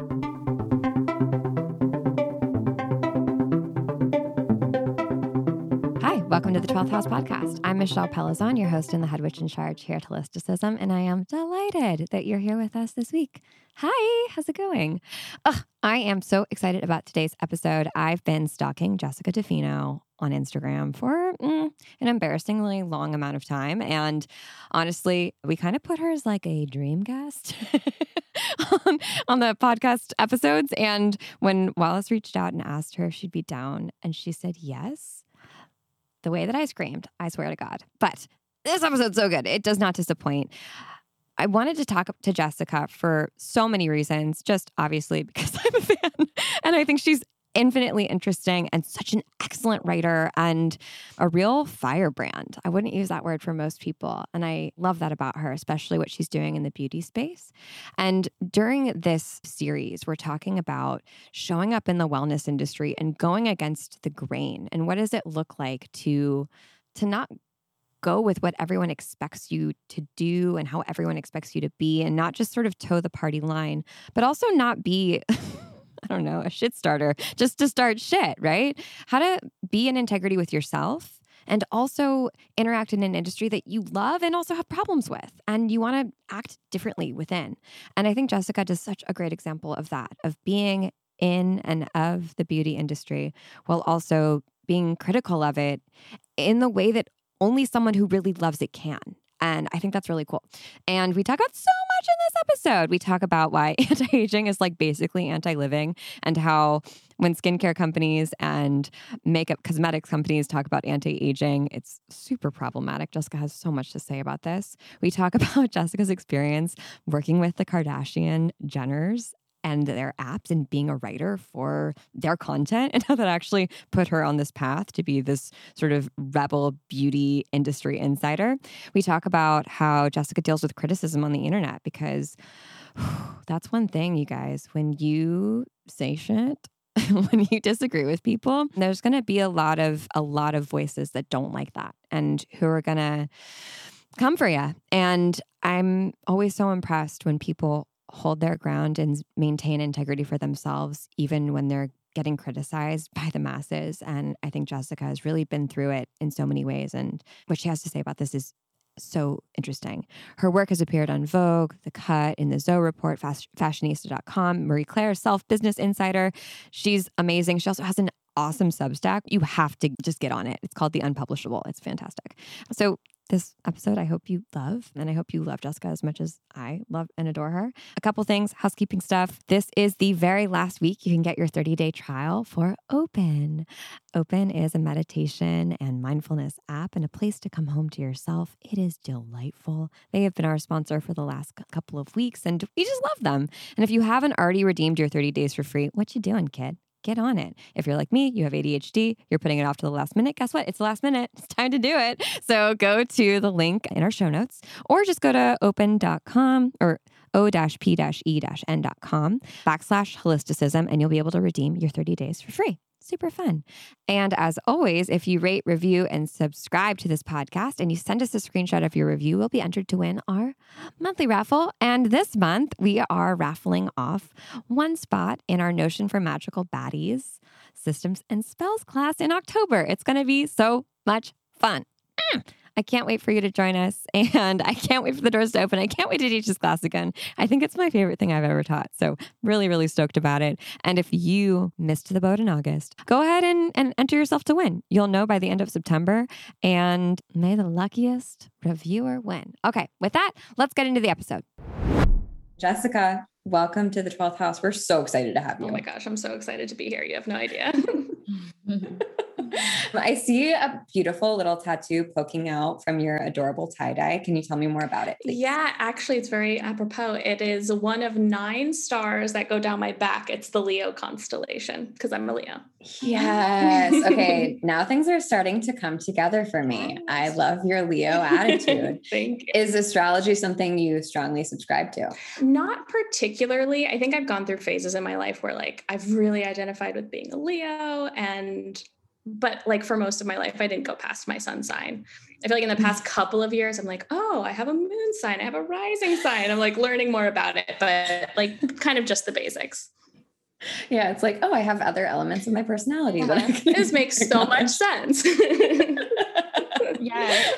Hi, welcome to the 12th House Podcast. I'm Michelle Pellizzon, your host and the head witch in charge here at Holisticism, and I am delighted that you're here with us this week. Hi, how's it going? Ugh, I am so excited about today's episode. I've been stalking Jessica DeFino on Instagram for mm, an embarrassingly long amount of time. And honestly, we kind of put her as like a dream guest on, on the podcast episodes. And when Wallace reached out and asked her if she'd be down, and she said yes, the way that I screamed, I swear to God. But this episode's so good. It does not disappoint. I wanted to talk to Jessica for so many reasons, just obviously because I'm a fan. And I think she's infinitely interesting and such an excellent writer and a real firebrand. I wouldn't use that word for most people. And I love that about her, especially what she's doing in the beauty space. And during this series, we're talking about showing up in the wellness industry and going against the grain. And what does it look like to to not go with what everyone expects you to do and how everyone expects you to be and not just sort of toe the party line, but also not be I don't know, a shit starter just to start shit, right? How to be in integrity with yourself and also interact in an industry that you love and also have problems with and you want to act differently within. And I think Jessica does such a great example of that, of being in and of the beauty industry while also being critical of it in the way that only someone who really loves it can. And I think that's really cool. And we talk about so much in this episode. We talk about why anti aging is like basically anti living and how when skincare companies and makeup cosmetics companies talk about anti aging, it's super problematic. Jessica has so much to say about this. We talk about Jessica's experience working with the Kardashian Jenners and their apps and being a writer for their content. And how that actually put her on this path to be this sort of rebel beauty industry insider. We talk about how Jessica deals with criticism on the internet because that's one thing, you guys, when you say shit when you disagree with people there's going to be a lot of a lot of voices that don't like that and who are going to come for you and i'm always so impressed when people hold their ground and maintain integrity for themselves, even when they're getting criticized by the masses. And I think Jessica has really been through it in so many ways. And what she has to say about this is so interesting. Her work has appeared on Vogue, The Cut, in the Zoe Report, Fashionista.com, Marie Claire, Self Business Insider. She's amazing. She also has an awesome Substack. You have to just get on it. It's called The Unpublishable. It's fantastic. So this episode. I hope you love, and I hope you love Jessica as much as I love and adore her. A couple things, housekeeping stuff. This is the very last week you can get your 30 day trial for Open. Open is a meditation and mindfulness app and a place to come home to yourself. It is delightful. They have been our sponsor for the last couple of weeks, and we just love them. And if you haven't already redeemed your 30 days for free, what you doing, kid? Get on it. If you're like me, you have ADHD, you're putting it off to the last minute, guess what? It's the last minute. It's time to do it. So go to the link in our show notes or just go to open.com or o-p-e-n.com backslash holisticism and you'll be able to redeem your 30 days for free super fun. And as always, if you rate, review, and subscribe to this podcast and you send us a screenshot of your review, we'll be entered to win our monthly raffle. And this month, we are raffling off one spot in our Notion for Magical Baddies Systems and Spells class in October. It's going to be so much fun. Mm. I can't wait for you to join us. And I can't wait for the doors to open. I can't wait to teach this class again. I think it's my favorite thing I've ever taught. So, really, really stoked about it. And if you missed the boat in August, go ahead and, and enter yourself to win. You'll know by the end of September. And may the luckiest reviewer win. Okay, with that, let's get into the episode. Jessica, welcome to the 12th house. We're so excited to have you. Oh my gosh, I'm so excited to be here. You have no idea. I see a beautiful little tattoo poking out from your adorable tie dye. Can you tell me more about it? Please? Yeah, actually, it's very apropos. It is one of nine stars that go down my back. It's the Leo constellation because I'm a Leo. Yes. Okay. now things are starting to come together for me. I love your Leo attitude. Thank you. Is astrology something you strongly subscribe to? Not particularly. I think I've gone through phases in my life where like I've really identified with being a Leo and but like for most of my life, I didn't go past my sun sign. I feel like in the past couple of years, I'm like, oh, I have a moon sign, I have a rising sign. I'm like learning more about it, but like kind of just the basics. Yeah, it's like, oh, I have other elements of my personality. Uh-huh. This makes so much sense. yeah.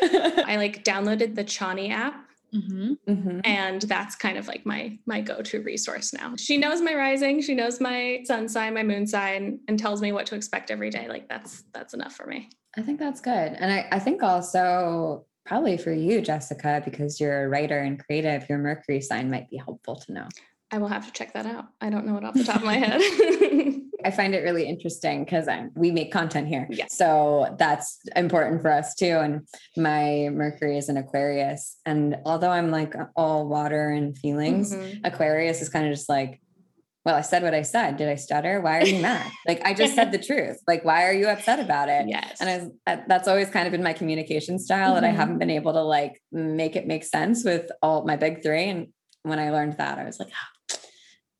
I like downloaded the Chani app Mm-hmm. Mm-hmm. And that's kind of like my my go-to resource now. She knows my rising, she knows my sun sign, my moon sign, and tells me what to expect every day. Like that's that's enough for me. I think that's good. And I, I think also probably for you, Jessica, because you're a writer and creative, your Mercury sign might be helpful to know. I will have to check that out. I don't know it off the top of my head. I find it really interesting because we make content here. Yeah. So that's important for us too. And my Mercury is an Aquarius. And although I'm like all water and feelings, mm-hmm. Aquarius is kind of just like, well, I said what I said. Did I stutter? Why are you mad? like I just said the truth. Like why are you upset about it? Yes. And I, that's always kind of been my communication style mm-hmm. that I haven't been able to like make it make sense with all my big three. And when I learned that, I was like, oh,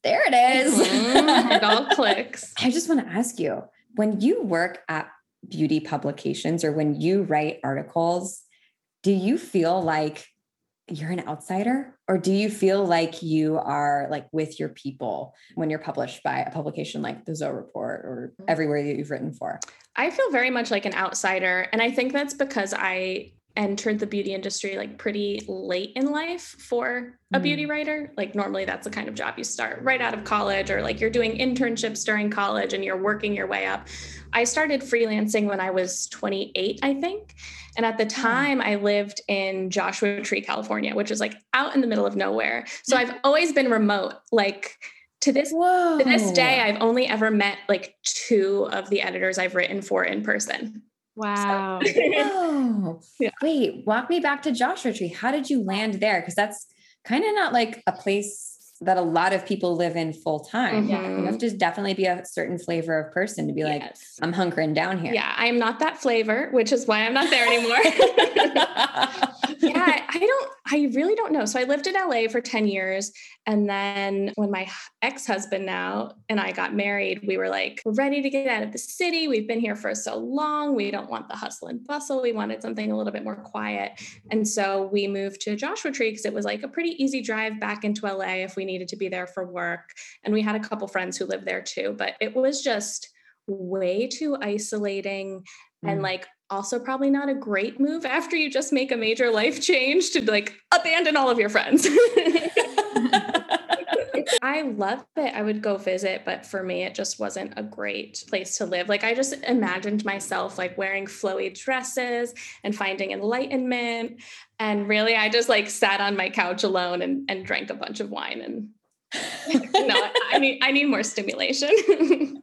there it is. Mm, it all clicks. I just want to ask you when you work at beauty publications or when you write articles, do you feel like you're an outsider or do you feel like you are like with your people when you're published by a publication like the Zoe Report or mm. everywhere that you've written for? I feel very much like an outsider. And I think that's because I entered the beauty industry like pretty late in life for a mm. beauty writer. Like normally that's the kind of job you start right out of college or like you're doing internships during college and you're working your way up. I started freelancing when I was 28, I think. And at the time I lived in Joshua Tree, California, which is like out in the middle of nowhere. So I've always been remote. Like to this Whoa. to this day I've only ever met like two of the editors I've written for in person. Wow. So, oh, yeah. Wait, walk me back to Joshua Tree. How did you land there? Because that's kind of not like a place that a lot of people live in full time. Mm-hmm. You have to definitely be a certain flavor of person to be like, yes. I'm hunkering down here. Yeah, I'm not that flavor, which is why I'm not there anymore. yeah, I don't, I really don't know. So I lived in LA for 10 years. And then when my ex husband now and I got married, we were like, we're ready to get out of the city. We've been here for so long. We don't want the hustle and bustle. We wanted something a little bit more quiet. And so we moved to Joshua Tree because it was like a pretty easy drive back into LA if we needed to be there for work. And we had a couple friends who lived there too. But it was just way too isolating and mm. like also probably not a great move after you just make a major life change to like abandon all of your friends. I love it. I would go visit, but for me, it just wasn't a great place to live. Like I just imagined myself like wearing flowy dresses and finding enlightenment. And really, I just like sat on my couch alone and, and drank a bunch of wine. And no, I need I need more stimulation.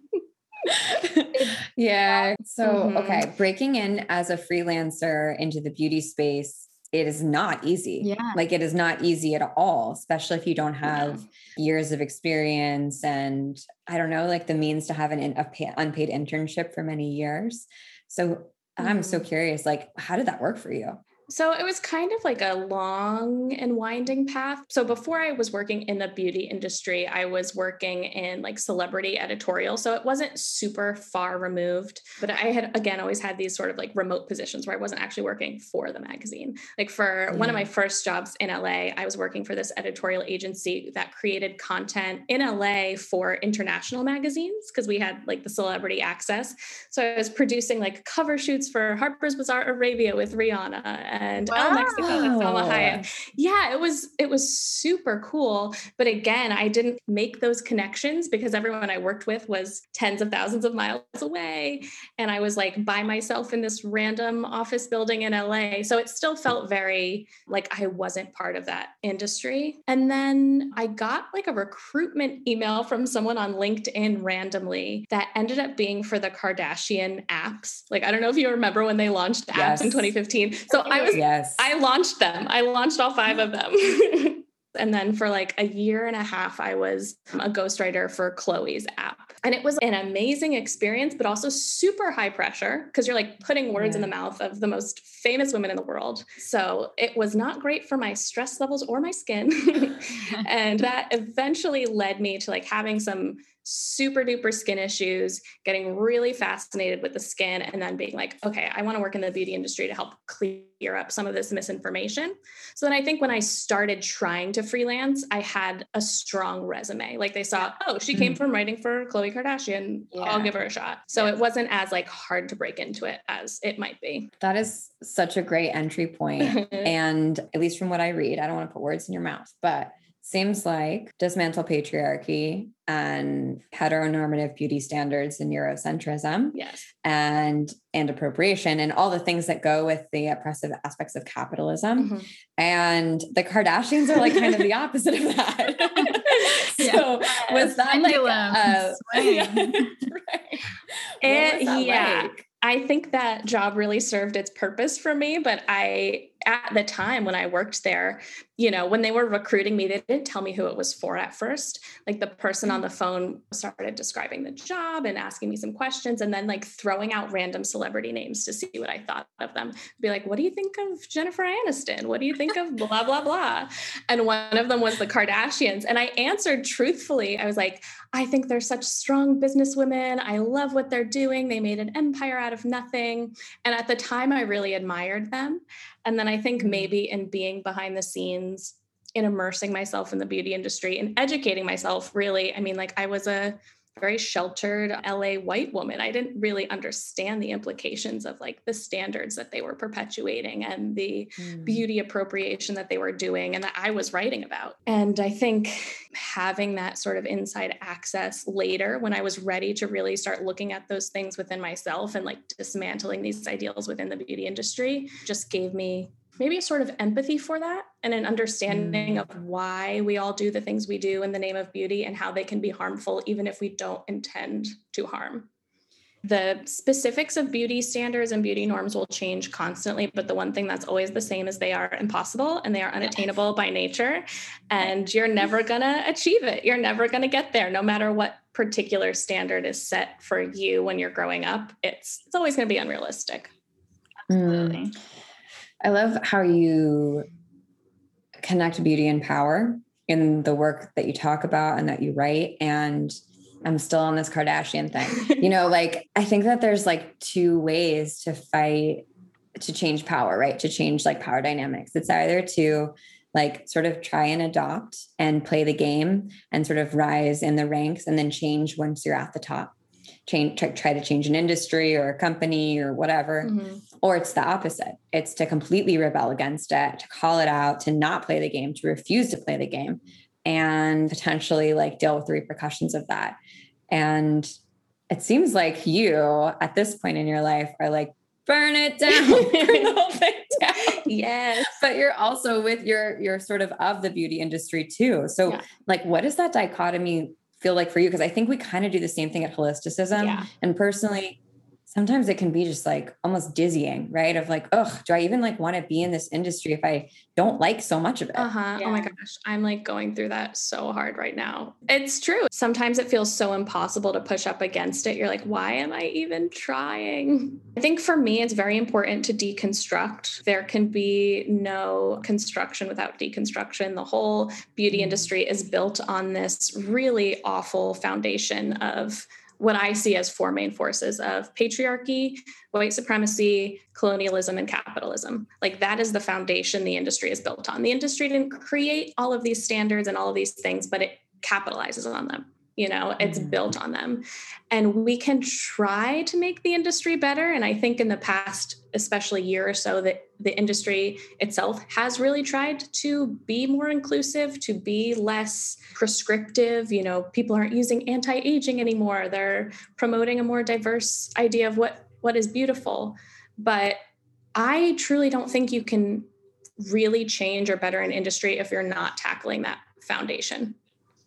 Yeah. So, mm-hmm. okay, breaking in as a freelancer into the beauty space, it is not easy. Yeah. Like it is not easy at all, especially if you don't have yeah. years of experience and I don't know, like the means to have an a pay, unpaid internship for many years. So, mm-hmm. I'm so mm-hmm. curious, like, how did that work for you? So it was kind of like a long and winding path. So before I was working in the beauty industry, I was working in like celebrity editorial. So it wasn't super far removed, but I had again always had these sort of like remote positions where I wasn't actually working for the magazine. Like for yeah. one of my mm. first jobs in LA, I was working for this editorial agency that created content in LA for international magazines because we had like the celebrity access. So I was producing like cover shoots for Harper's Bazaar Arabia with Rihanna and oh, wow. Elle Mexico Salma Hayek. Yeah, it was it was super cool. But again, I didn't make those connections because everyone I worked with was tens of thousands of miles away. And I was like by myself in this random office building in LA. So it still felt very like I wasn't part of that industry. And then I got like a recruitment email from someone on LinkedIn randomly that ended up being for the Kardashian apps. Like I don't know if you remember when they launched apps yes. in 2015. So I was was yes. I launched them. I launched all five of them. and then for like a year and a half, I was a ghostwriter for Khloe's app. And it was an amazing experience, but also super high pressure because you're like putting words yeah. in the mouth of the most famous women in the world. So it was not great for my stress levels or my skin. and that eventually led me to like having some super duper skin issues, getting really fascinated with the skin, and then being like, okay, I want to work in the beauty industry to help clear up some of this misinformation. So then I think when I started trying to freelance, I had a strong resume. Like they saw, oh, she came mm. from writing for Khloe Kardashian. Yeah. I'll give her a shot. So it wasn't as like hard to break into it as it might be. That is such a great entry point. and at least from what I read, I don't want to put words in your mouth, but seems like dismantle patriarchy and heteronormative beauty standards and Eurocentrism. Yes. And and appropriation and all the things that go with the oppressive aspects of capitalism. Mm-hmm. And the Kardashians are like kind of the opposite of that. so yeah. was that Pendulum. like uh, yeah, right. And, yeah. Like? I think that job really served its purpose for me, but I at the time when I worked there, you know, when they were recruiting me, they didn't tell me who it was for at first. Like the person on the phone started describing the job and asking me some questions and then like throwing out random celebrity names to see what I thought of them. Be like, what do you think of Jennifer Aniston? What do you think of blah, blah, blah? And one of them was the Kardashians. And I answered truthfully. I was like, I think they're such strong businesswomen. I love what they're doing. They made an empire out of nothing. And at the time, I really admired them. And then I think mm-hmm. maybe in being behind the scenes, in immersing myself in the beauty industry and educating myself, really, I mean, like I was a very sheltered LA white woman. I didn't really understand the implications of like the standards that they were perpetuating and the mm. beauty appropriation that they were doing and that I was writing about. And I think having that sort of inside access later when I was ready to really start looking at those things within myself and like dismantling these ideals within the beauty industry just gave me maybe a sort of empathy for that and an understanding mm. of why we all do the things we do in the name of beauty and how they can be harmful, even if we don't intend to harm. The specifics of beauty standards and beauty norms will change constantly, but the one thing that's always the same is they are impossible and they are unattainable by nature. And you're never going to achieve it. You're never going to get there, no matter what particular standard is set for you when you're growing up. It's, it's always going to be unrealistic. Absolutely. Mm. I love how you connect beauty and power in the work that you talk about and that you write. And I'm still on this Kardashian thing. you know, like I think that there's like two ways to fight to change power, right? To change like power dynamics. It's either to like sort of try and adopt and play the game and sort of rise in the ranks and then change once you're at the top change try, try to change an industry or a company or whatever mm-hmm. or it's the opposite it's to completely rebel against it to call it out to not play the game to refuse to play the game and potentially like deal with the repercussions of that and it seems like you at this point in your life are like burn it down, burn the whole thing down. Yes. But you're also with your you're sort of of the beauty industry too. So yeah. like what is that dichotomy feel like for you? Because I think we kind of do the same thing at holisticism. Yeah. And personally, sometimes it can be just like almost dizzying, right? Of like, oh, do I even like want to be in this industry if I don't like so much of it? Uh-huh. Yeah. Oh my gosh. I'm like going through that so hard right now. It's true. Sometimes it feels so impossible to push up against it. You're like, why am I even trying? I think for me, it's very important to deconstruct. There can be no construction without deconstruction. The whole beauty mm-hmm. industry is built on this really awful foundation of what I see as four main forces of patriarchy, white supremacy, colonialism, and capitalism. Like that is the foundation the industry is built on. The industry didn't create all of these standards and all of these things, but it capitalizes on them you know it's mm-hmm. built on them. And we can try to make the industry better and i think in the past especially year or so that the industry itself has really tried to be more inclusive to be less prescriptive. You know people aren't using anti-aging anymore. They're promoting a more diverse idea of what what is beautiful. But i truly don't think you can really change or better an industry if you're not tackling that foundation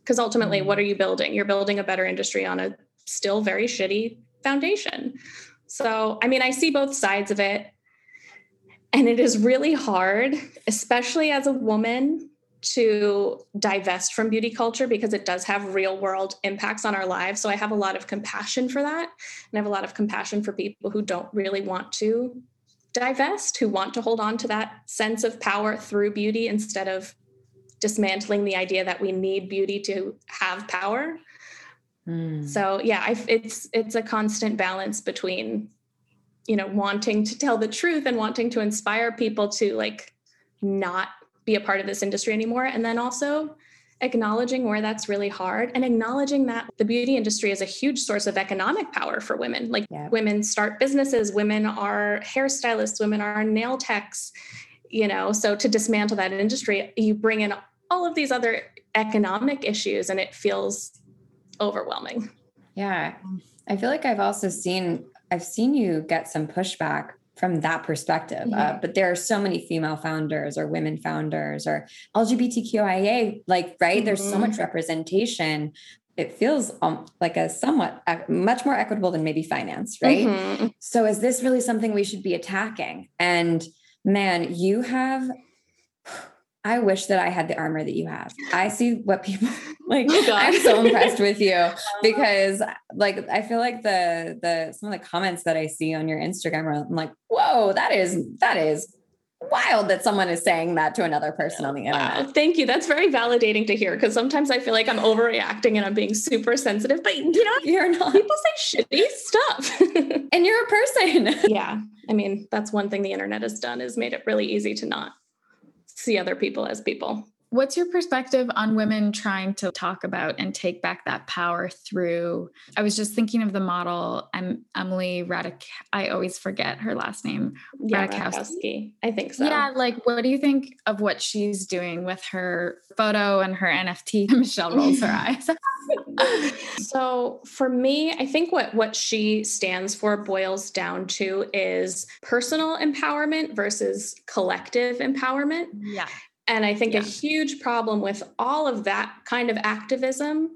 because ultimately, mm. what are you building? You're building a better industry on a still very shitty foundation. So, I mean, I see both sides of it. And it is really hard, especially as a woman, to divest from beauty culture because it does have real world impacts on our lives. So I have a lot of compassion for that. And I have a lot of compassion for people who don't really want to divest, who want to hold on to that sense of power through beauty instead of dismantling the idea that we need beauty to have power. Mm. So yeah, I, it's it's a constant balance between you know wanting to tell the truth and wanting to inspire people to like not be a part of this industry anymore and then also acknowledging where that's really hard and acknowledging that the beauty industry is a huge source of economic power for women like yeah. women start businesses women are hairstylists women are nail techs you know so to dismantle that industry you bring in all of these other economic issues and it feels overwhelming yeah i feel like i've also seen i've seen you get some pushback from that perspective. Uh, mm-hmm. Uh, but there are so many female founders or women founders or LGBTQIA, like, right? Mm-hmm. There's so much mm-hmm. representation. It feels um, like a somewhat much more equitable than maybe finance, right? Mm-hmm. So, is this really something we should be attacking? And man, you have I wish that I had the armor that you have. I see what people like. Oh I'm so impressed with you oh. because like I feel like the the some of the comments that I see on your Instagram I'm like, whoa, that is that is wild that someone is saying that to another person on the internet. Wow. Thank you. That's very validating to hear because sometimes I feel like I'm overreacting and I'm being super sensitive, but you know, you're not. People say shitty stuff. and you're a person. yeah. I mean, that's one thing the internet has done is made it really easy to not see other people as people. What's your perspective on women trying to talk about and take back that power through? I was just thinking of the model. I'm Emily Radik. I always forget her last name. Yeah, Ratajkowski. I think so. Yeah, like what do you think of what she's doing with her photo and her NFT? Michelle rolls her eyes. so for me, I think what what she stands for boils down to is personal empowerment versus collective empowerment. Yeah. And I think yeah. a huge problem with all of that kind of activism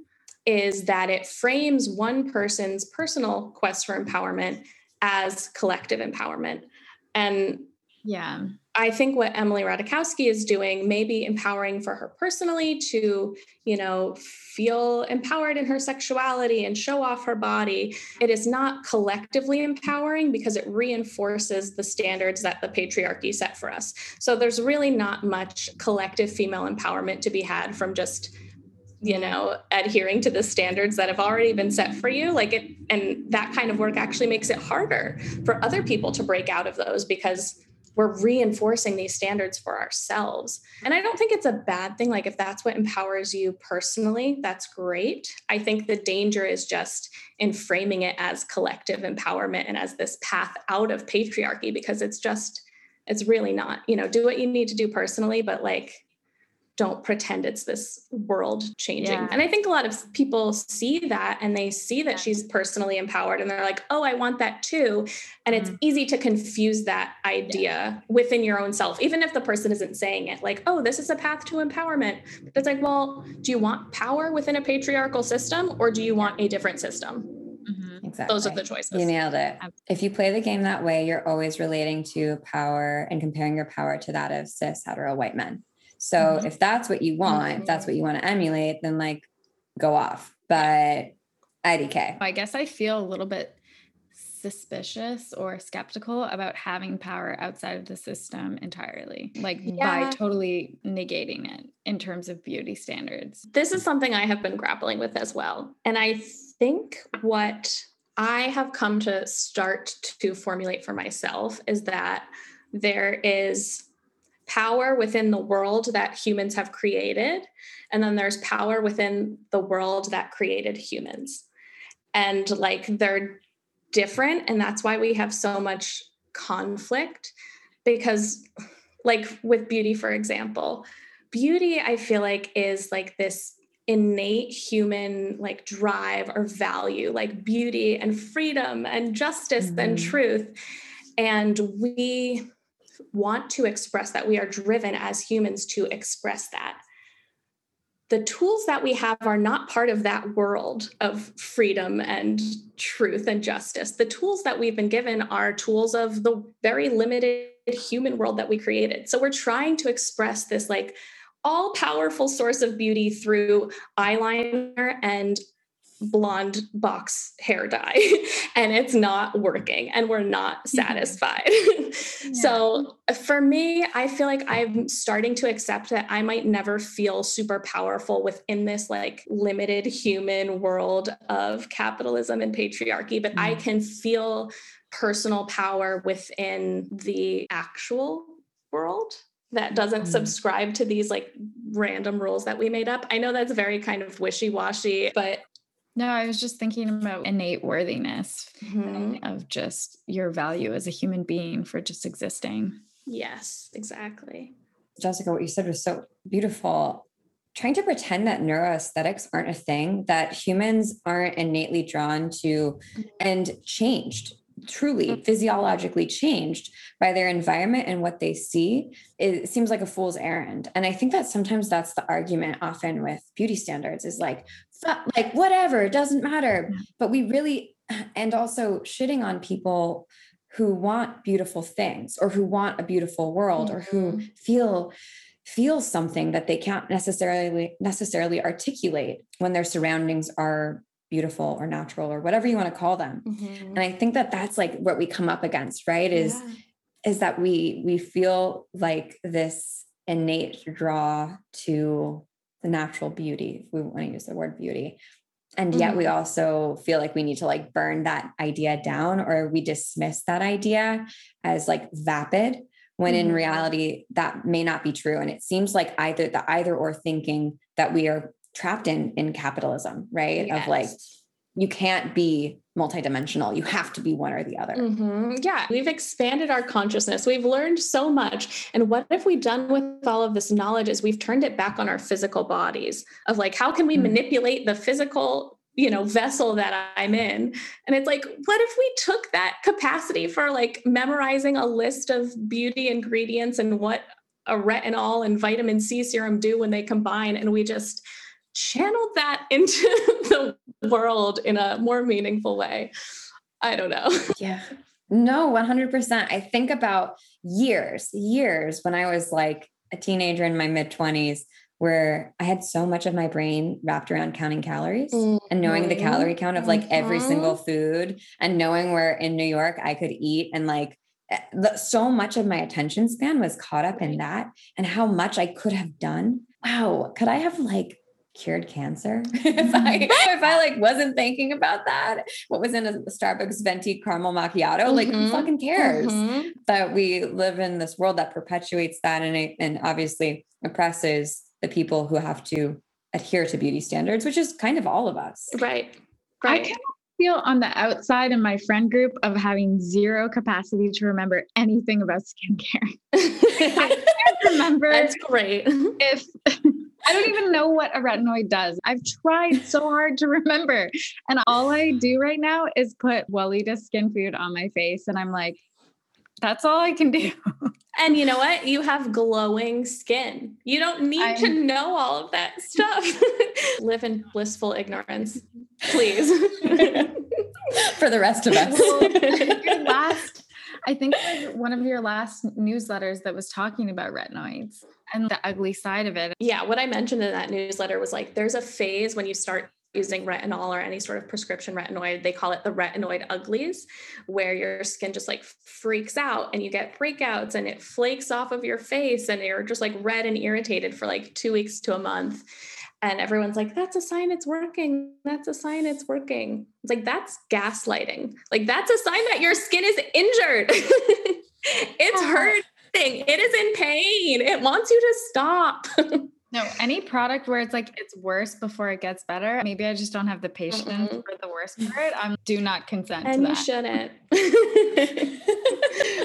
is that it frames one person's personal quest for empowerment as collective empowerment. And yeah. I think what Emily Ratajkowski is doing may be empowering for her personally to, you know, feel empowered in her sexuality and show off her body. It is not collectively empowering because it reinforces the standards that the patriarchy set for us. So there's really not much collective female empowerment to be had from just you know adhering to the standards that have already been set for you like it and that kind of work actually makes it harder for other people to break out of those because we're reinforcing these standards for ourselves. And I don't think it's a bad thing. Like, if that's what empowers you personally, that's great. I think the danger is just in framing it as collective empowerment and as this path out of patriarchy, because it's just, it's really not. You know, do what you need to do personally, but like, don't pretend it's this world changing. Yeah. And I think a lot of people see that and they see that she's personally empowered and they're like, oh, I want that too. And mm-hmm. it's easy to confuse that idea yeah. within your own self, even if the person isn't saying it, like, oh, this is a path to empowerment. But it's like, well, do you want power within a patriarchal system or do you want a different system? Mm-hmm. Exactly. Those are the choices. You nailed it. If you play the game that way, you're always relating to power and comparing your power to that of cis hetero white men. So mm-hmm. if that's what you want, mm-hmm. if that's what you want to emulate, then like go off. But IDK. I guess I feel a little bit suspicious or skeptical about having power outside of the system entirely, like yeah. by totally negating it in terms of beauty standards. This is something I have been grappling with as well. And I think what I have come to start to formulate for myself is that there is power within the world that humans have created, and then there's power within the world that created humans. And like they're different, and that's why we have so much conflict because, like with beauty, for example, beauty, I feel like is like this innate human like drive or value like beauty and freedom and justice mm-hmm. and truth and we want to express that. We are driven as humans to express that. The tools that we have are not part of that world of freedom and truth and justice. The tools that we've been given are tools of the very limited human world that we created. So we're trying to express this like all powerful source of beauty through eyeliner and blonde box hair dye and it's not working and we're not mm-hmm. satisfied. yeah. So for me, I feel like I'm starting to accept that I might never feel super powerful within this like limited human world of capitalism and patriarchy, but mm. I can feel personal power within the actual world that doesn't mm. subscribe to these like random rules that we made up. I know that's very kind of wishy washy, but. No, I was just thinking about innate worthiness mm-hmm. of just your value as a human being for just existing. Yes, exactly. Jessica, what you said was so beautiful. Trying to pretend that neuroaesthetics aren't a thing, that humans aren't innately drawn to and changed truly mm. physiologically changed by their environment and what they see it seems like a fool's errand and i think that sometimes that's the argument often with beauty standards is like like whatever it doesn't matter but we really and also shitting on people who want beautiful things or who want a beautiful world mm-hmm. or who mm-hmm. feel feel something that they can't necessarily necessarily articulate when their surroundings are beautiful or natural or whatever you want to call them mm-hmm. and i think that that's like what we come up against right is yeah. is that we we feel like this innate draw to the natural beauty if we want to use the word beauty and yet mm-hmm. we also feel like we need to like burn that idea down or we dismiss that idea as like vapid when mm-hmm. in reality that may not be true and it seems like either the either or thinking that we are trapped in in capitalism, right? Yes. Of like you can't be multidimensional. You have to be one or the other. Mm-hmm. Yeah, we've expanded our consciousness. We've learned so much. And what have we done with all of this knowledge is we've turned it back on our physical bodies of like, how can we mm-hmm. manipulate the physical, you know, vessel that I'm in? And it's like, what if we took that capacity for like memorizing a list of beauty ingredients and what a retinol and vitamin C serum do when they combine and we just channeled that into the world in a more meaningful way. I don't know. Yeah. No, 100%. I think about years, years when I was like a teenager in my mid 20s where I had so much of my brain wrapped around counting calories mm-hmm. and knowing the calorie count of like mm-hmm. every single food and knowing where in New York I could eat and like eh, the, so much of my attention span was caught up in that and how much I could have done. Wow, could I have like cured cancer if I if I like wasn't thinking about that. What was in a Starbucks venti caramel macchiato? Mm-hmm. Like who mm-hmm. fucking cares mm-hmm. that we live in this world that perpetuates that and it, and obviously oppresses the people who have to adhere to beauty standards, which is kind of all of us. Right. Right. I can feel on the outside in my friend group of having zero capacity to remember anything about skincare. I can't remember. That's great. If I don't even know what a retinoid does. I've tried so hard to remember. And all I do right now is put Weleda skin food on my face. And I'm like, that's all I can do. And you know what? You have glowing skin. You don't need I'm, to know all of that stuff. Live in blissful ignorance, please. For the rest of us. Well, last, I think one of your last newsletters that was talking about retinoids and the ugly side of it. Yeah, what I mentioned in that newsletter was like there's a phase when you start using retinol or any sort of prescription retinoid, they call it the retinoid uglies, where your skin just like freaks out and you get breakouts and it flakes off of your face and you're just like red and irritated for like two weeks to a month. And everyone's like, that's a sign it's working. That's a sign it's working. It's like, that's gaslighting. Like, that's a sign that your skin is injured. it's uh-huh. it is in pain. It wants you to stop. no, any product where it's like it's worse before it gets better. Maybe I just don't have the patience mm for the worst part. I do not consent and to you shouldn't.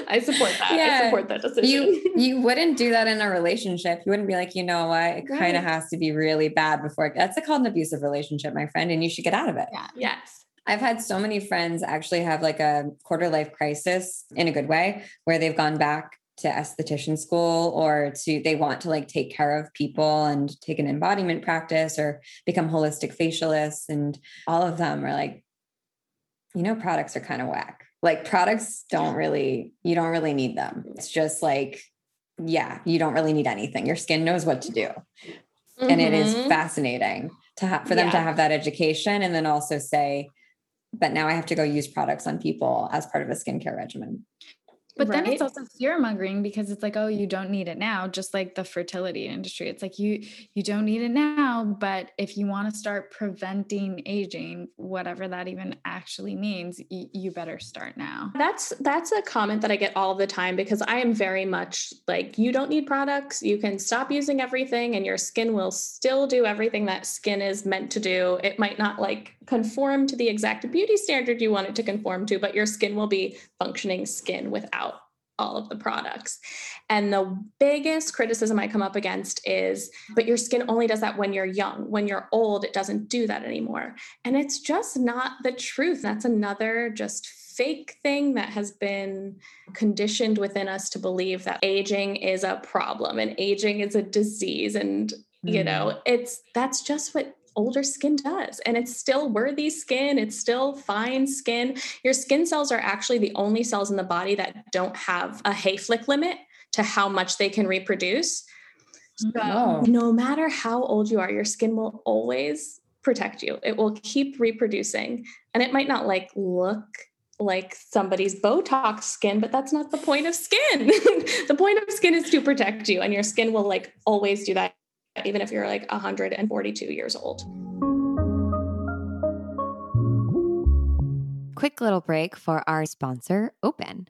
I support that. Yeah. I support that decision. You you wouldn't do that in a relationship. You wouldn't be like, you know what, it right. kind of has to be really bad before it, that's called an abusive relationship, my friend, and you should get out of it. Yeah. Yes. I've had so many friends actually have like a quarter life crisis in a good way where they've gone back to esthetician school or to they want to like take care of people and take an embodiment practice or become holistic facialists and all of them are like you know products are kind of whack like products don't really you don't really need them it's just like yeah you don't really need anything your skin knows what to do mm-hmm. and it is mm-hmm. fascinating to have for them yeah. to have that education and then also say but now i have to go use products on people as part of a skincare regimen But right? then it's also fear mongering because it's like, oh, you don't need it now, just like the fertility industry. It's like you you don't need it now, but if you want to start preventing aging, whatever that even actually means, y- you better start now. That's that's a comment that I get all the time because I am very much like you don't need products. You can stop using everything and your skin will still do everything that skin is meant to do. It might not like conform to the exact beauty standard you want it to conform to, but your skin will be functioning skin without all of the products. And the biggest criticism I come up against is, but your skin only does that when you're young. When you're old, it doesn't do that anymore. And it's just not the truth. That's another just fake thing that has been conditioned within us to believe that aging is a problem and aging is a disease. And, you know, mm. it's that's just what older skin does. And it's still worthy skin, it's still fine skin. Your skin cells are actually the only cells in the body that don't have a Hayflick limit to how much they can reproduce. So, oh. no matter how old you are, your skin will always protect you. It will keep reproducing. And it might not like look like somebody's Botox skin, but that's not the point of skin. the point of skin is to protect you, and your skin will like always do that even if you're like 142 years old. Quick little break for our sponsor, Open.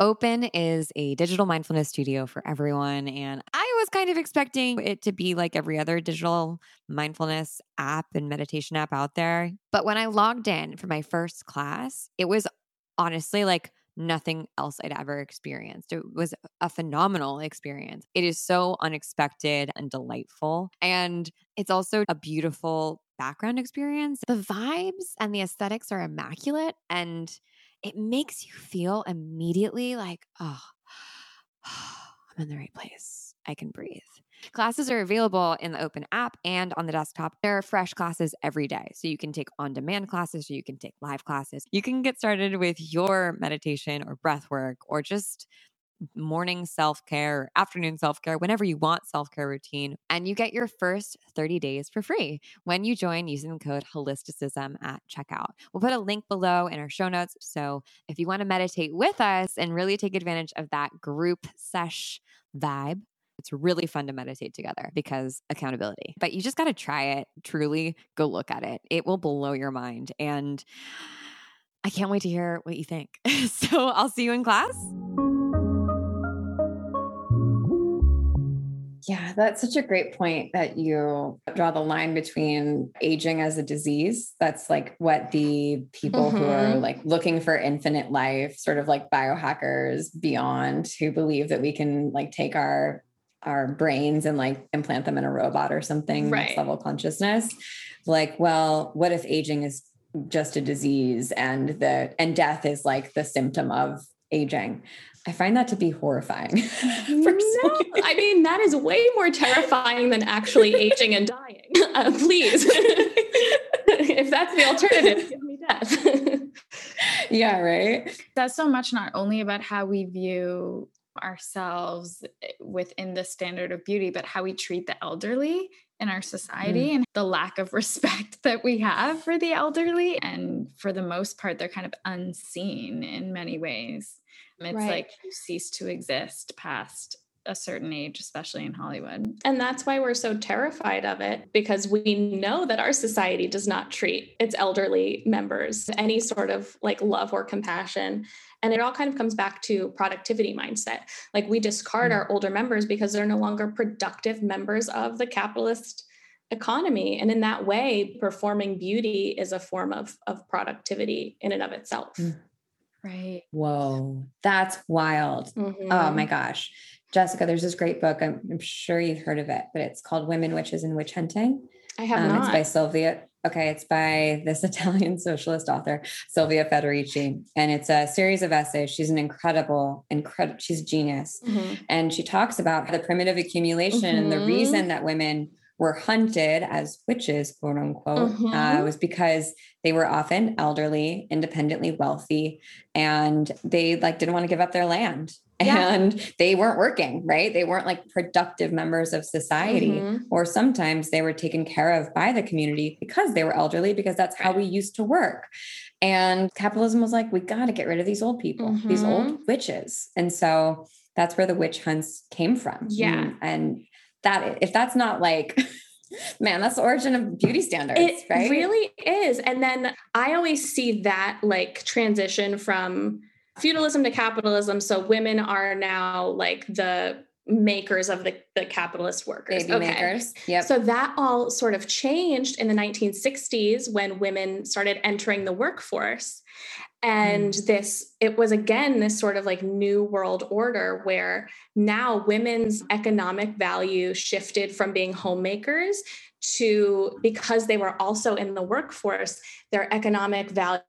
Open is a digital mindfulness studio for everyone. And I was kind of expecting it to be like every other digital mindfulness app and meditation app out there. But when I logged in for my first class, it was honestly like nothing else I'd ever experienced. It was a phenomenal experience. It is so unexpected and delightful. And it's also a beautiful background experience. The vibes and the aesthetics are immaculate and it makes you feel immediately like, oh, I'm in the right place. I can breathe. Classes are available in the open app and on the desktop. There are fresh classes every day. So you can take on demand classes or you can take live classes. You can get started with your meditation or breath work or just morning self care, afternoon self care, whenever you want self care routine. And you get your first 30 days for free when you join using the code holisticism at checkout. We'll put a link below in our show notes. So if you want to meditate with us and really take advantage of that group sesh vibe, it's really fun to meditate together because accountability. But you just got to try it. Truly go look at it. It will blow your mind. And I can't wait to hear what you think. so I'll see you in class. Yeah, that's such a great point that you draw the line between aging as a disease. That's like what the people mm-hmm. who are mm-hmm. like looking for infinite life, sort of like biohackers beyond, who believe that we can like take our our brains and like implant them in a robot or something right. next level consciousness. Like well what if aging is just a disease and the and death is like the symptom of aging? I find that to be horrifying no, i mean that is way more terrifying than actually aging and dying. Uh, please. If that's the alternative give me death. Yeah right? That's so much not only about how we view ourselves eh, within the standard of beauty, but how we treat the elderly in our society mm. and the lack of respect that we have for the elderly. And for the most part, they're kind of unseen in many ways. It's right. like you cease to exist past a certain age, especially in Hollywood. And that's why we're so terrified of it because we know that our society does not treat its elderly members any sort of like love or compassion. And it all kind of comes back to productivity mindset. Like we discard mm-hmm. our older members because they're no longer productive members of the capitalist economy. And in that way, performing beauty is a form of, of productivity in and of itself. Mm. Right. Whoa, that's wild. Mm-hmm. Oh my gosh. Jessica, there's this great book. I'm, I'm, sure you've heard of it, but it's called Women, Witches, and Witch Hunting. I have um, not. It's by Silvia. Okay, it's by this Italian socialist author, Silvia Federici. And it's a series of essays. She's an incredible, incredible, she's a genius. Mm-hmm. And she talks about the primitive accumulation mm-hmm. and the mm-hmm. reason that women were hunted as witches, quote unquote, uh, mm-hmm. uh, was because they were often elderly, independently wealthy, and they like didn't want to give up their land yeah. and they weren't working, right? They weren't like productive members of society. Mm-hmm. Or sometimes they were taken care of by the community because they were elderly, because that's how we used to work. And capitalism was like, we got to get rid of these old people, mm-hmm. these old mm-hmm. witches. And so that's where the witch hunts came from. Yeah. And, and that, if that's not like, Man, that's the origin of beauty standards, it right? really is. And then I always see that like transition from feudalism to capitalism. So women are now like the makers of the, the capitalist workers. Baby okay. makers. Yep. So that all sort of changed in the 1960s when women started entering the workforce. And mm. this, it was again this sort of like new world order where now women's economic value shifted from being homemakers to because they were also in the workforce, their economic value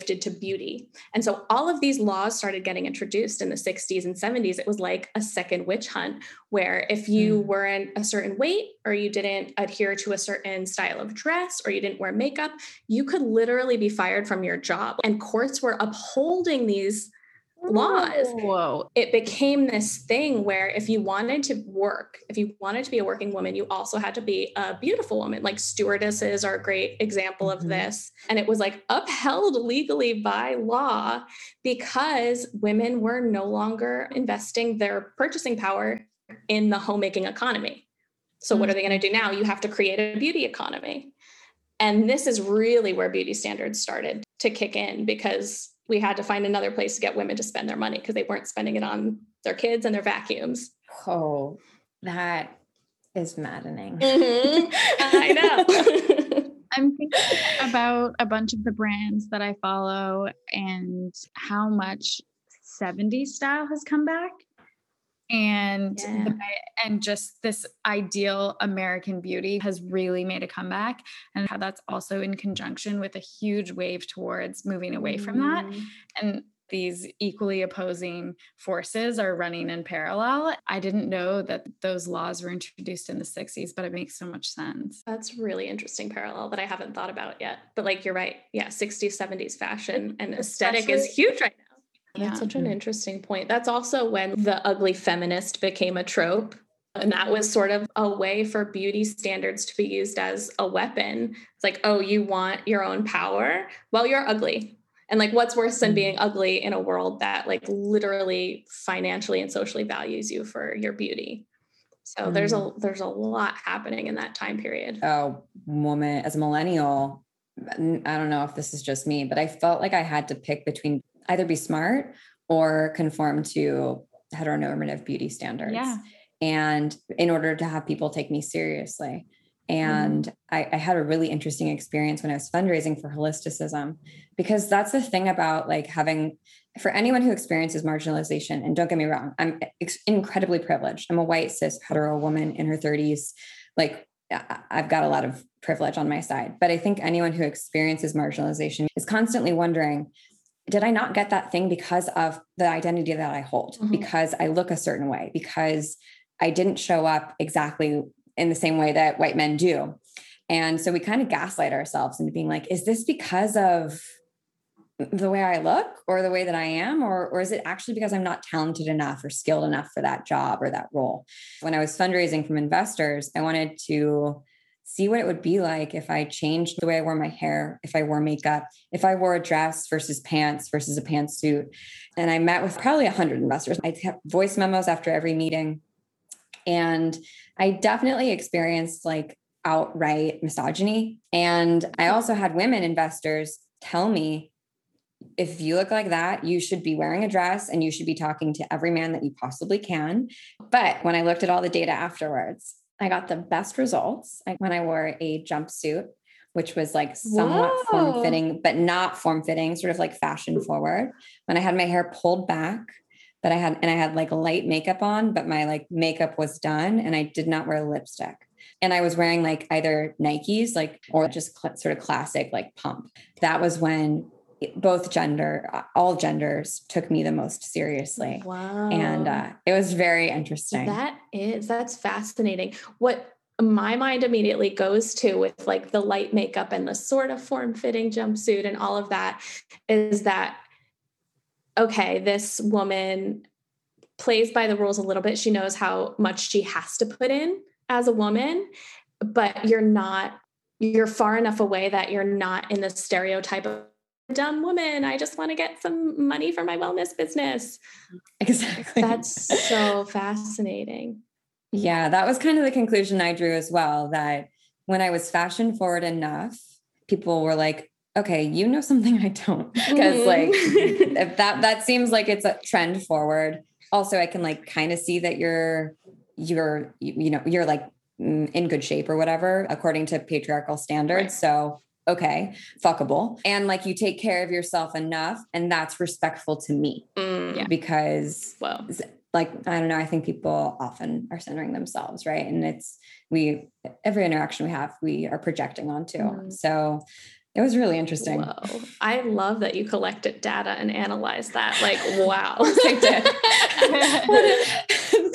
to beauty. And so all of these laws started getting introduced in the 60s and 70s. It was like a second witch hunt, where if you mm. weren't a certain weight or you didn't adhere to a certain style of dress or you didn't wear makeup, you could literally be fired from your job. And courts were upholding these laws. Whoa. It became this thing where if you wanted to work, if you wanted to be a working woman, you also had to be a beautiful woman. Like stewardesses are a great example of mm-hmm. this. And it was like upheld legally by law because women were no longer investing their purchasing power in the homemaking economy. So, mm-hmm. what are they going to do now? You have to create a beauty economy. And this is really where beauty standards started to kick in because we had to find another place to get women to spend their money because they weren't spending it on their kids and their vacuums. Oh, that is maddening. Mm-hmm. I know. I'm thinking about a bunch of the brands that I follow and how much 70s style has come back and yeah. the, and just this ideal American beauty has really made a comeback and how that's also in conjunction with a huge wave towards moving away mm. from that mm. and these equally opposing forces are running in parallel. I didn't know that those laws were introduced in the 60s, but it makes so much sense. That's really interesting parallel that I haven't thought about yet. But like you're right. Yeah, 60s, 70s fashion and aesthetic Especially, is huge right now. That's yeah. such an interesting point. That's also when the ugly feminist became a trope. And that was sort of a way for beauty standards to be used as a weapon. It's like, oh, you want your own power? Well, you're ugly. And like, what's worse than being ugly in a world that like literally financially and socially values you for your beauty? So mm. there's a there's a lot happening in that time period. Oh, woman, as a millennial, I don't know if this is just me, but I felt like I had to pick between either be smart or conform to heteronormative beauty standards. Yeah. And in order to have people take me seriously. And mm I, I, had a really interesting experience when I was fundraising for holisticism, because that's the thing about like having, for anyone who experiences marginalization, and don't get me wrong, I'm ex- incredibly privileged. I'm a white cis hetero woman in her 30s. Like I've got a lot of privilege on my side. But I think anyone who experiences marginalization is constantly wondering did I not get that thing because of the identity that I hold, mm-hmm. because I look a certain way, because I didn't show up exactly in the same way that white men do? And so we kind of gaslight ourselves into being like, is this because of the way I look or the way that I am? Or, or is it actually because I'm not talented enough or skilled enough for that job or that role? When I was fundraising from investors, I wanted to see what it would be like if I changed the way I wore my hair, if I wore makeup, if I wore a dress versus pants versus a pantsuit. And I met with probably 100 investors. I kept voice memos after every meeting. And I definitely experienced like outright misogyny. And I also had women investors tell me if you look like that, you should be wearing a dress and you should be talking to every man that you possibly can. But when I looked at all the data afterwards, I got the best results when I wore a jumpsuit, which was like somewhat form fitting, but not form fitting, sort of like fashion forward. When I had my hair pulled back, but I had, and I had like light makeup on, but my like makeup was done and I did not wear lipstick. And I was wearing like either Nikes, like, or just cl- sort of classic like pump. That was when both gender, all genders took me the most seriously. Wow. And uh, it was very interesting. That is, that's fascinating. What my mind immediately goes to with like the light makeup and the sort of form fitting jumpsuit and all of that is that, okay, this woman plays by the rules a little bit. She knows how much she has to put in as a woman, but you're not, you're far enough away that you're not in the stereotype of dumb woman. I just want to get some money for my wellness business. Exactly. That's so fascinating. Yeah, that was kind of the conclusion I drew as well that when I was fashion forward enough, people were like, okay, you know something I don't. Because mm-hmm. like if that that seems like it's a trend forward. Also, I can like kind of see that you're you're you know, you're like mm, in good shape or whatever, according to patriarchal standards. Right. So okay, fuckable. And like you take care of yourself enough, and that's respectful to me. Mm, because well, like I don't know, I think people often are centering themselves, right? And it's we every interaction we have, we are projecting onto. Mm. So it was really interesting. Whoa. I love that you collected data and analyzed that. Like, wow.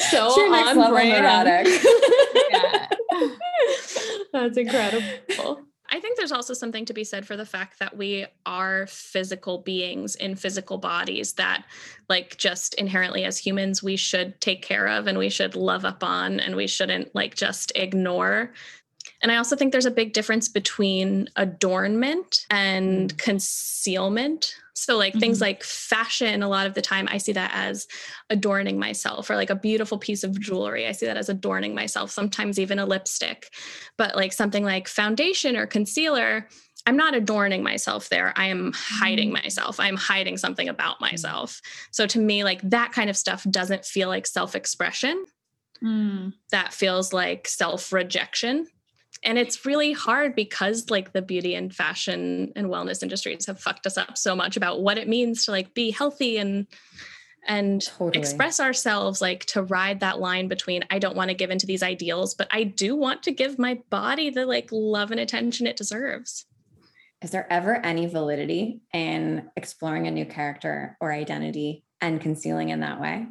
so Your next on level brand. neurotic. yeah. That's incredible. I think there's also something to be said for the fact that we are physical beings in physical bodies that, like, just inherently as humans, we should take care of and we should love up on and we shouldn't, like, just ignore. And I also think there's a big difference between adornment and mm. concealment. So, like mm-hmm. things like fashion, a lot of the time I see that as adorning myself, or like a beautiful piece of jewelry. I see that as adorning myself, sometimes even a lipstick. But like something like foundation or concealer, I'm not adorning myself there. I am hiding mm. myself. I'm hiding something about mm. myself. So, to me, like that kind of stuff doesn't feel like self expression. Mm. That feels like self rejection and it's really hard because like the beauty and fashion and wellness industries have fucked us up so much about what it means to like be healthy and and totally. express ourselves like to ride that line between i don't want to give into these ideals but i do want to give my body the like love and attention it deserves. Is there ever any validity in exploring a new character or identity and concealing in that way?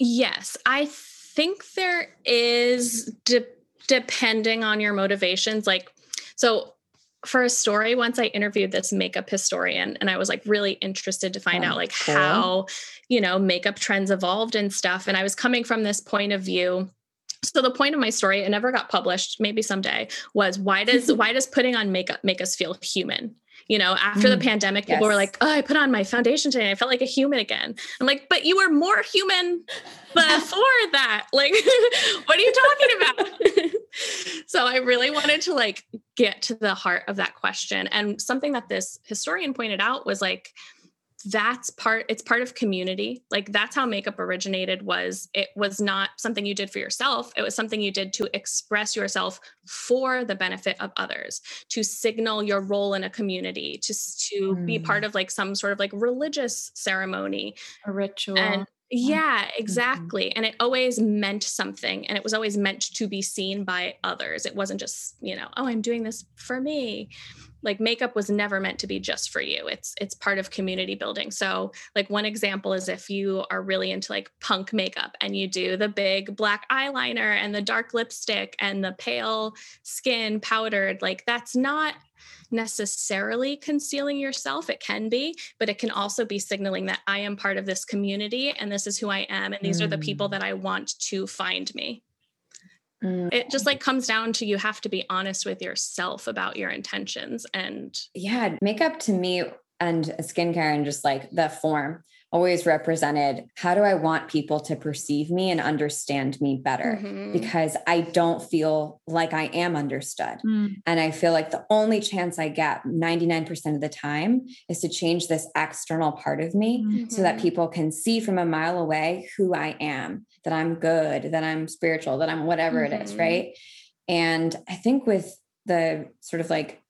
Yes. I think there is de- depending on your motivations like so for a story once i interviewed this makeup historian and i was like really interested to find oh, out like cool. how you know makeup trends evolved and stuff and i was coming from this point of view so the point of my story it never got published maybe someday was why does why does putting on makeup make us feel human you know, after mm, the pandemic, people yes. were like, oh, I put on my foundation today. and I felt like a human again. I'm like, but you were more human before that. Like, what are you talking about? so I really wanted to like get to the heart of that question. And something that this historian pointed out was like, that's part it's part of community. Like that's how makeup originated was it was not something you did for yourself. It was something you did to express yourself for the benefit of others to signal your role in a community to to mm. be part of like some sort of like religious ceremony. A ritual. And yeah, mm-hmm. exactly. Mm-hmm. And it always meant something and it was always meant to be seen by others. It wasn't just, you know, oh, I'm doing this for me like makeup was never meant to be just for you it's it's part of community building so like one example is if you are really into like punk makeup and you do the big black eyeliner and the dark lipstick and the pale skin powdered like that's not necessarily concealing yourself. It can be, but it can also be signaling that I am part of this community and this is who I am. And these mm. are the people mm. that I want to find me. Mm. It just like comes down to you have to be honest with yourself about your intentions. And yeah, makeup to me and skincare and just like the form always represented how do I want people to perceive me and understand me better? Mm-hmm. Because I don't feel like I am understood. Mm. And I feel like the only chance I get 99% of the time is to change this external part of me mm-hmm. so that mm-hmm. people can see from a mile away who I am, that I'm good, that I'm spiritual, that I'm whatever mm-hmm. it is. Mm-hmm. Right. And I think with the sort of like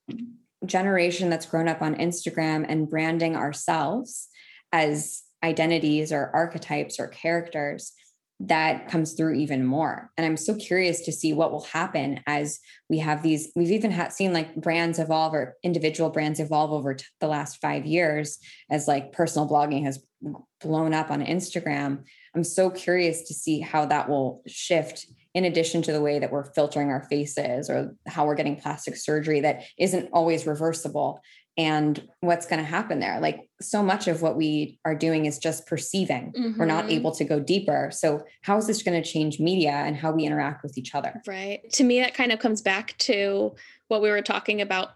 generation that's grown up on Instagram and branding ourselves as identities or archetypes or characters that comes through even more. And i'm so curious to see what will happen as we have these we've even seen like brands evolve or individual brands evolve over t- the last five years as like personal blogging has blown up on instagram. I'm so curious to see how that will shift in addition to the way that we're filtering our faces or how we're getting plastic surgery that isn't always reversible and what's going to happen there like so much of what we are doing is just perceiving mm-hmm. we're not mm-hmm. able to go deeper so how is this going to change media and how we interact with each other right to me that kind of comes back to what we were talking about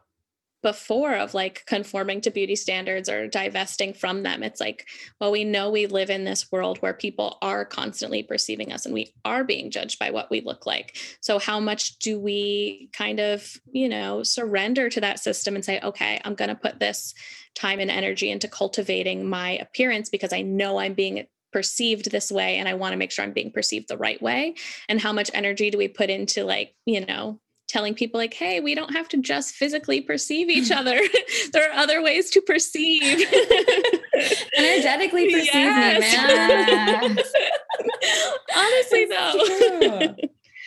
before of like conforming to beauty standards or divesting from them. It's like, well, we know we live in this world where people are constantly perceiving us and we are being judged by what we look like. So, how much do we kind of, you know, surrender to that system and say, okay, I'm going to put this time and energy into cultivating my appearance because I know I'm being perceived this way and I want to make sure I'm being perceived the right way? And how much energy do we put into like, you know, telling people like hey we don't have to just physically perceive each other. There are other ways to perceive. Energetically perceive yes. me man. Honestly though.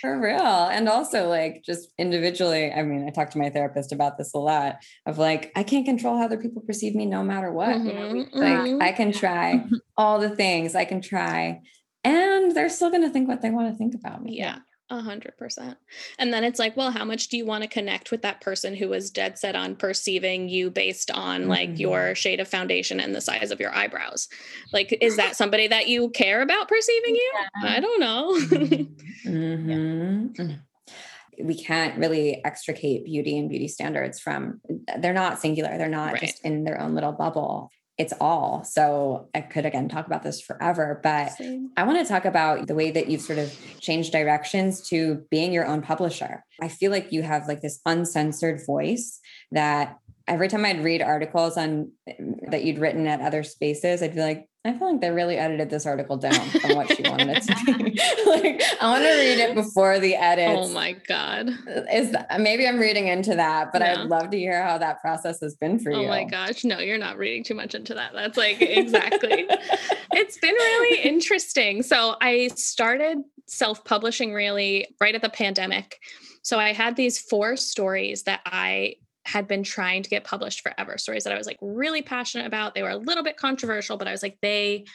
for real. And also like just individually i mean i talk to my therapist about this a lot of like i can't control how other people perceive me no matter what mm-hmm, like mm-hmm. i can try all the things. I can try. And they're still going to think what they want to think about me. Yeah a hundred percent. And then it's like, well, how much do you want to connect with that person who is dead set on perceiving you based on mm-hmm. like your mm-hmm. shade of foundation and the size of your eyebrows? Like, is that somebody that you care about perceiving you? Yeah. I don't know. mm-hmm. mm-hmm. We can't really extricate beauty and beauty standards from, they're not singular. They're not right. just in their own little bubble it's all. So I could again talk about this forever, but Same. I want to talk about the way that you've sort of changed directions to being your own publisher. I feel like you have like this uncensored voice that every time I'd read articles on that you'd written at other spaces, I'd be like, I feel like they really edited this article down from what she wanted it to be. like, I want to read it before the edit. Oh my god! Is that, maybe I'm reading into that, but I'd love to hear how that process has been for oh you. Oh my gosh, no, you're not reading too much into that. That's like exactly. it's been really interesting. So I started self-publishing really right at the pandemic. So I had these four stories that I had been trying to get published forever. Stories that i was like really passionate about they were a little bit controversial but i was like they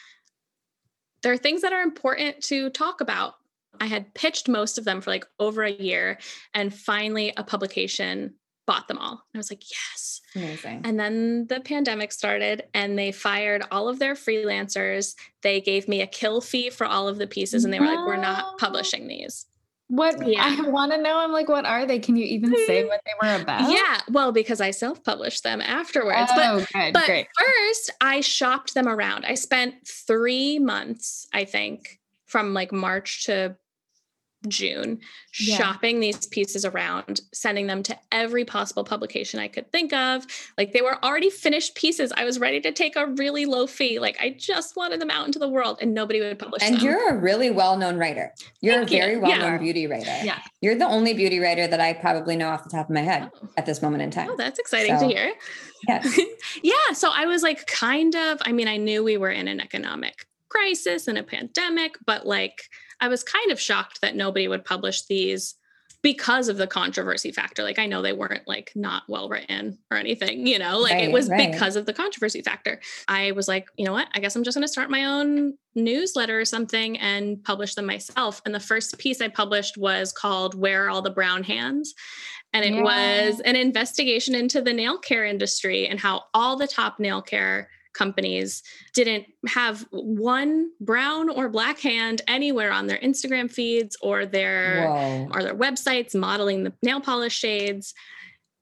there are things that are important to talk about. I had pitched most of them for like over a year and finally a publication bought them all. I was like yes. Amazing. And then the pandemic started and they fired all of their freelancers. They gave me a kill fee for all of the pieces and they were like we're not publishing these what yeah. I want to know, I'm like, what are they? Can you even say what they were about? Yeah, well, because I self-published them afterwards. Oh, but, good, but great. first, I shopped them around. I spent three months, I think, from like March to June, yeah. shopping these pieces around, sending them to every possible publication I could think of. Like they were already finished pieces. I was ready to take a really low fee. Like I just wanted them out into the world and nobody would publish and them. you're a really well-known writer. You're Thank a very you. well-known yeah. beauty writer. Yeah. You're the only beauty writer that I probably know off the top of my head oh. at this moment in time. Oh, that's exciting so, to hear. Yes. yeah. So I was like kind of, I mean, I knew we were in an economic crisis and a pandemic, but like I was kind of shocked that nobody would publish these because of the controversy factor. Like I know they weren't like not well written or anything, you know, like right, it was right. because of the controversy factor. I was like, you know what? I guess I'm just going to start my own newsletter or something and publish them myself. And the first piece I published was called Where Are All the Brown Hands? And it yeah. was an investigation into the nail care industry and how all the top nail care companies didn't have one brown or black hand anywhere on their Instagram feeds or their Whoa. or their websites modeling the nail polish shades.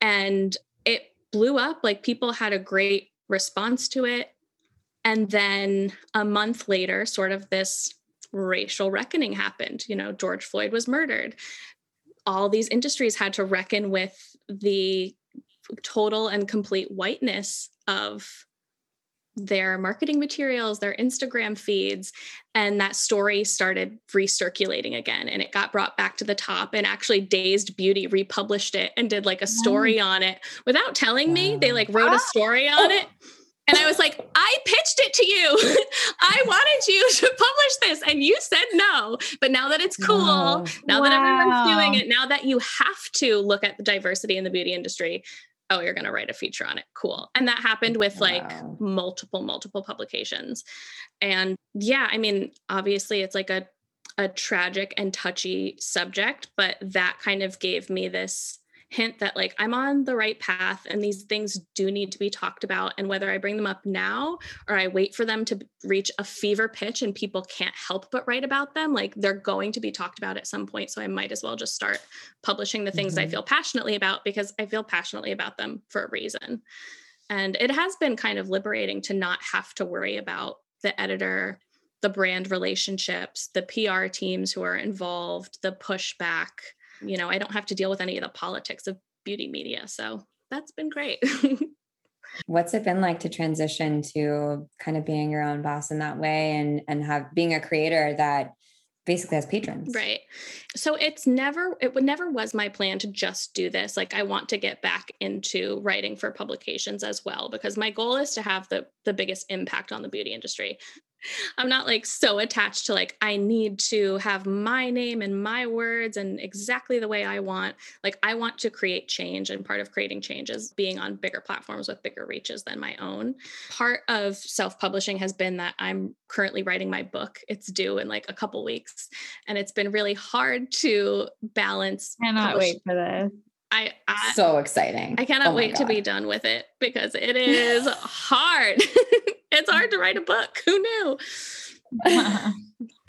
And it blew up like people had a great response to it. And then a month later sort of this racial reckoning happened. You know George Floyd was murdered. All these industries had to reckon with the total and complete whiteness of their marketing materials, their Instagram feeds, and that story started recirculating again. And it got brought back to the top. And actually, Dazed Beauty republished it and did like a story on it without telling me. They like wrote a ah. story on it. And I was like, I pitched it to you. I wanted you to publish this. And you said no. But now that it's cool, now wow. that everyone's doing it, now that you have to look at the diversity in the beauty industry, oh you're going to write a feature on it. Cool. And that happened with wow. like multiple multiple publications. And yeah i mean obviously it's like a a tragic and touchy subject but that kind of gave me this hint that like I'm on the right path and these things do need to be talked about. And whether I bring them up now or I wait for them to reach a fever pitch and people can't help but write about them, like they're going to be talked about at some point. So I might as well just start publishing the things mm-hmm. I feel passionately about because I feel passionately about them for a reason. And it has been kind of liberating to not have to worry about the editor the brand relationships, the PR teams who are involved, the pushback. You know, I don't have to deal with any of the politics of beauty media. So that's been great. What's it been like to transition to kind of being your own boss in that way and and have being a creator that basically has patrons. Right. So it's never it would never was my plan to just do this. Like I want to get back into writing for publications as well because my goal is to have the the biggest impact on the beauty industry. I'm not like so attached to like I need to have my name and my words and exactly the way I want. Like I want to create change and part of creating change is being on bigger platforms with bigger reaches than my own. Part of self-publishing has been that I'm currently writing my book. It's due in like a couple weeks and it's been really hard to balance cannot publish- wait for this. I, I, so exciting. I cannot oh wait God. to be done with it because it is hard. it's hard to write a book. Who knew?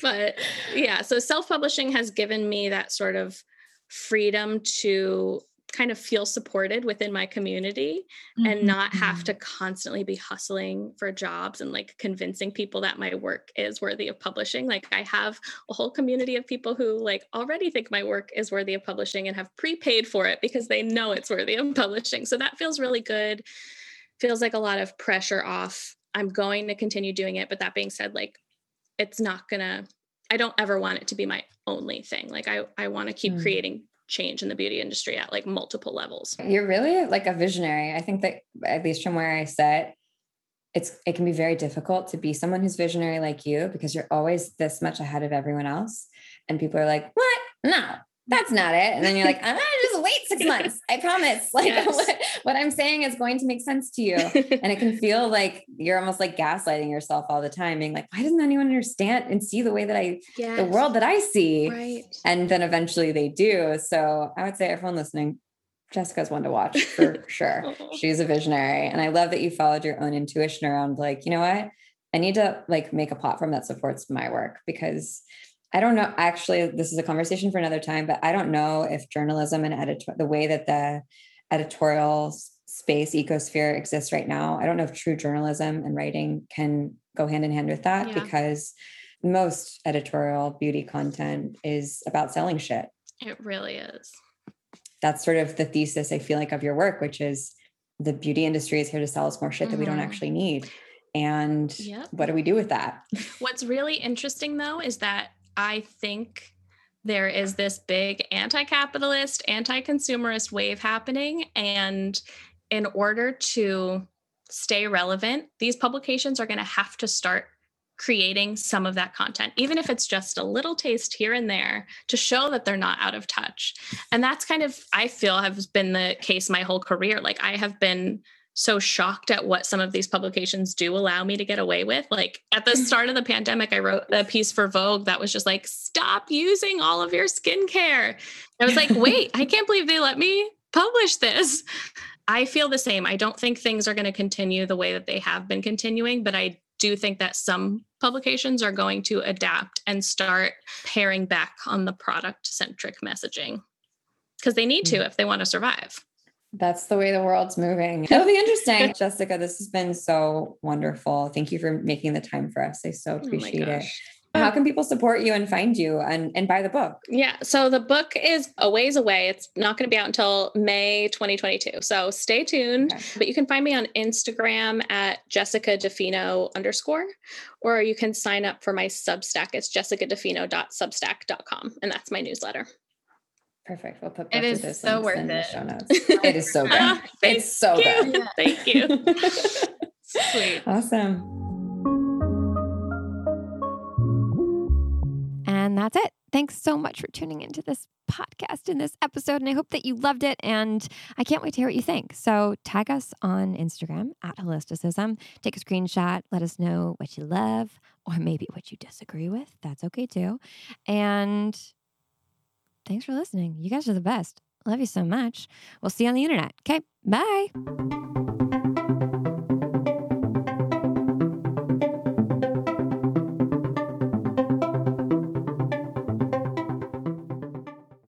but yeah, so self publishing has given me that sort of freedom to kind of feel supported within my community mm-hmm. and not have mm-hmm. to constantly be hustling for jobs and like convincing people that my work is worthy of publishing like i have a whole community of people who like already think my work is worthy of publishing and have prepaid for it because they know it's worthy of publishing so that feels really good feels like a lot of pressure off i'm going to continue doing it but that being said like it's not gonna i don't ever want it to be my only thing like i i want to keep mm. creating change in the beauty industry at like multiple levels. You're really like a visionary. I think that at least from where I sit, it's it can be very difficult to be someone who's visionary like you because you're always this much ahead of everyone else. And people are like, what? No, that's not it. And then you're like, I'm gonna just wait six months. I promise. Like yes. what, what, I'm saying is going to make sense to you. and it can feel like you're almost like gaslighting yourself all the time, being like, why doesn't anyone understand and see the way that I yes. the world that I see? Right. And then eventually they do. So I would say everyone listening, Jessica's one to watch for sure. Oh. She's a visionary. And I love that you followed your own intuition around like, you know what? I need to like make a platform that supports my work because I don't know. Actually, this is a conversation for another time, but I don't know if journalism and editor, the way that the editorial space ecosphere exists right now, I don't know if true journalism and writing can go hand in hand with that yeah. because most editorial beauty content is about selling shit. It really is. That's sort of the thesis I feel like of your work, which is the beauty industry is here to sell us more shit mm-hmm. that we don't mm-hmm. actually need. And yep. what do we do with that? What's really interesting though is that I think there is this big anti capitalist, anti consumerist wave happening. And in order to stay relevant, these publications are going to have to start creating some of that content, even if it's just a little taste here and there to show that they're not out of touch. And that's kind of, I feel, has been the case my whole career. Like I have been so shocked at what some of these publications do allow me to get away with. Like at the start of the pandemic, I wrote a piece for Vogue that was just like, stop using all of your skincare. I was like, wait, I can't believe they let me publish this. I feel the same. I don't think things are going to continue the way that they have been continuing, but I do think that some publications are going to adapt and start paring back on the product centric messaging because they need to mm. if they want to survive. That's the way the world's moving. It'll be interesting. Jessica, this has been so wonderful. Thank you for making the time for us. I so oh appreciate oh it. How can people support you and find you and, and buy the book? Yeah. So the book is a ways away. It's not going to be out until May 2022. So stay tuned. Okay. But you can find me on Instagram at Jessica DeFino underscore, or you can sign up for my Substack. It's jessicadefino.substack.com. And that's my newsletter. Perfect. We'll put both it is those so worth in it. the show notes. It is so good. it's so you. good. Thank you. Sweet. Awesome. And that's it. Thanks so much for tuning into this podcast in this episode. And I hope that you loved it. And I can't wait to hear what you think. So tag us on Instagram at holisticism. Take a screenshot. Let us know what you love or maybe what you disagree with. That's okay too. And Thanks for listening. You guys are the best. Love you so much. We'll see you on the internet. Okay, bye.